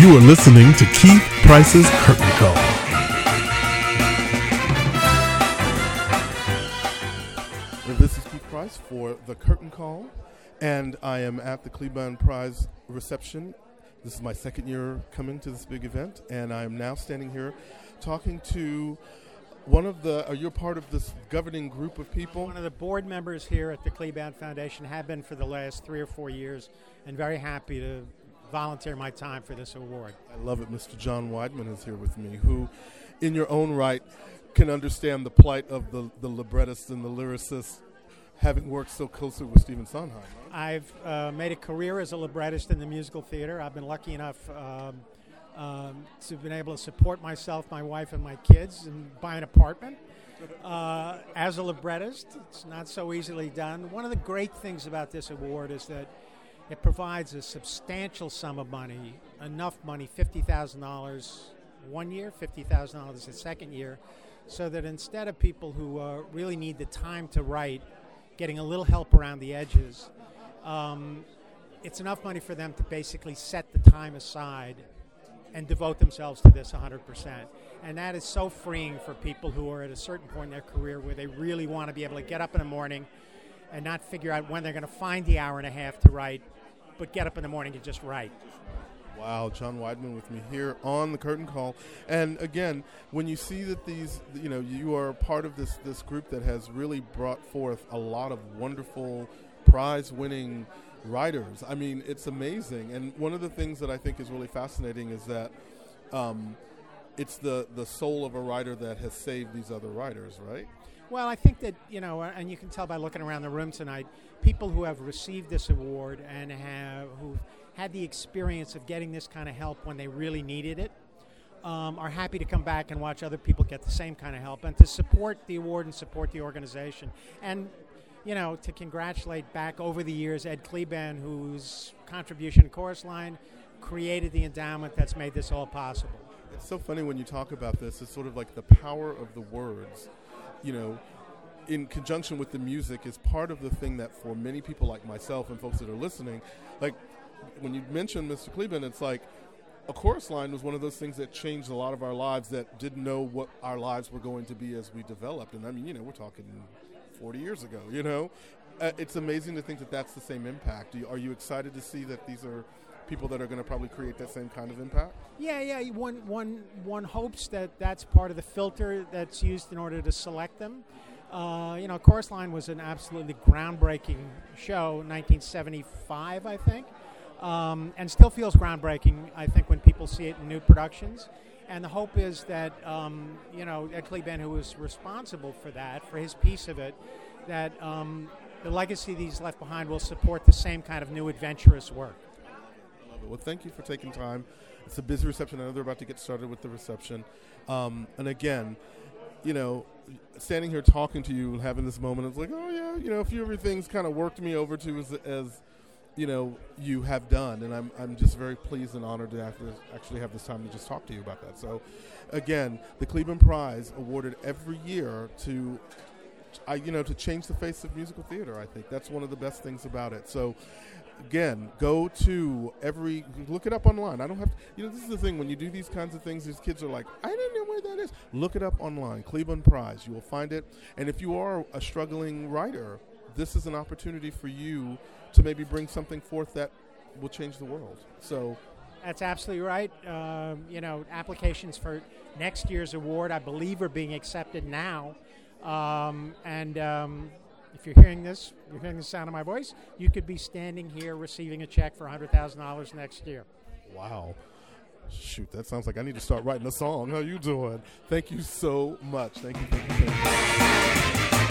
You are listening to Keith Price's Curtain Call. This is Keith Price for the Curtain Call, and I am at the Kleban Prize reception. This is my second year coming to this big event, and I am now standing here talking to one of the. Are you part of this governing group of people? One of the board members here at the Kleban Foundation have been for the last three or four years, and very happy to volunteer my time for this award. I love it. Mr. John Weidman is here with me, who, in your own right, can understand the plight of the, the librettist and the lyricist, having worked so closely with Stephen Sondheim. I've uh, made a career as a librettist in the musical theater. I've been lucky enough um, um, to have been able to support myself, my wife, and my kids, and buy an apartment. Uh, as a librettist, it's not so easily done. One of the great things about this award is that it provides a substantial sum of money, enough money, $50,000 one year, $50,000 the second year, so that instead of people who uh, really need the time to write, getting a little help around the edges, um, it's enough money for them to basically set the time aside and devote themselves to this 100%. And that is so freeing for people who are at a certain point in their career where they really want to be able to get up in the morning and not figure out when they're going to find the hour and a half to write but get up in the morning and just write. Wow, John Weidman with me here on the curtain call. And again, when you see that these, you know, you are part of this this group that has really brought forth a lot of wonderful prize-winning writers. I mean, it's amazing. And one of the things that I think is really fascinating is that um, it's the the soul of a writer that has saved these other writers, right? Well, I think that, you know, and you can tell by looking around the room tonight, people who have received this award and have who had the experience of getting this kind of help when they really needed it um, are happy to come back and watch other people get the same kind of help and to support the award and support the organization. And, you know, to congratulate back over the years Ed Kleban, whose contribution to Chorus Line created the endowment that's made this all possible. It's so funny when you talk about this. It's sort of like the power of the words you know, in conjunction with the music is part of the thing that for many people like myself and folks that are listening, like when you mentioned Mr. Kleban, it's like a chorus line was one of those things that changed a lot of our lives that didn't know what our lives were going to be as we developed. And I mean, you know, we're talking 40 years ago, you know? Uh, it's amazing to think that that's the same impact. Are you excited to see that these are people that are going to probably create that same kind of impact? Yeah, yeah. One, one, one hopes that that's part of the filter that's used in order to select them. Uh, you know, Chorus Line was an absolutely groundbreaking show, 1975, I think, um, and still feels groundbreaking. I think when people see it in new productions. And the hope is that um, you know Ed Kleban, who was responsible for that, for his piece of it, that um, the legacy that he's left behind will support the same kind of new adventurous work. Well, thank you for taking time. It's a busy reception. I know they're about to get started with the reception. Um, and again, you know, standing here talking to you, having this moment, it's like, oh yeah, you know, a few everything's kind of worked me over to as, as, you know, you have done, and I'm I'm just very pleased and honored to actually have this time to just talk to you about that. So, again, the Kleban Prize awarded every year to I, you know, to change the face of musical theater. I think that's one of the best things about it. So, again, go to every look it up online. I don't have to, you know this is the thing when you do these kinds of things. These kids are like, I don't know where that is. Look it up online. Kleban Prize. You will find it. And if you are a struggling writer, this is an opportunity for you to maybe bring something forth that will change the world. So. That's absolutely right. Um, you know, applications for next year's award, I believe, are being accepted now. Um, and um, if you're hearing this, you're hearing the sound of my voice, you could be standing here receiving a check for $100,000 next year. Wow. Shoot, that sounds like I need to start writing a song. How you doing? Thank you so much. Thank you. Thank you. Thank you.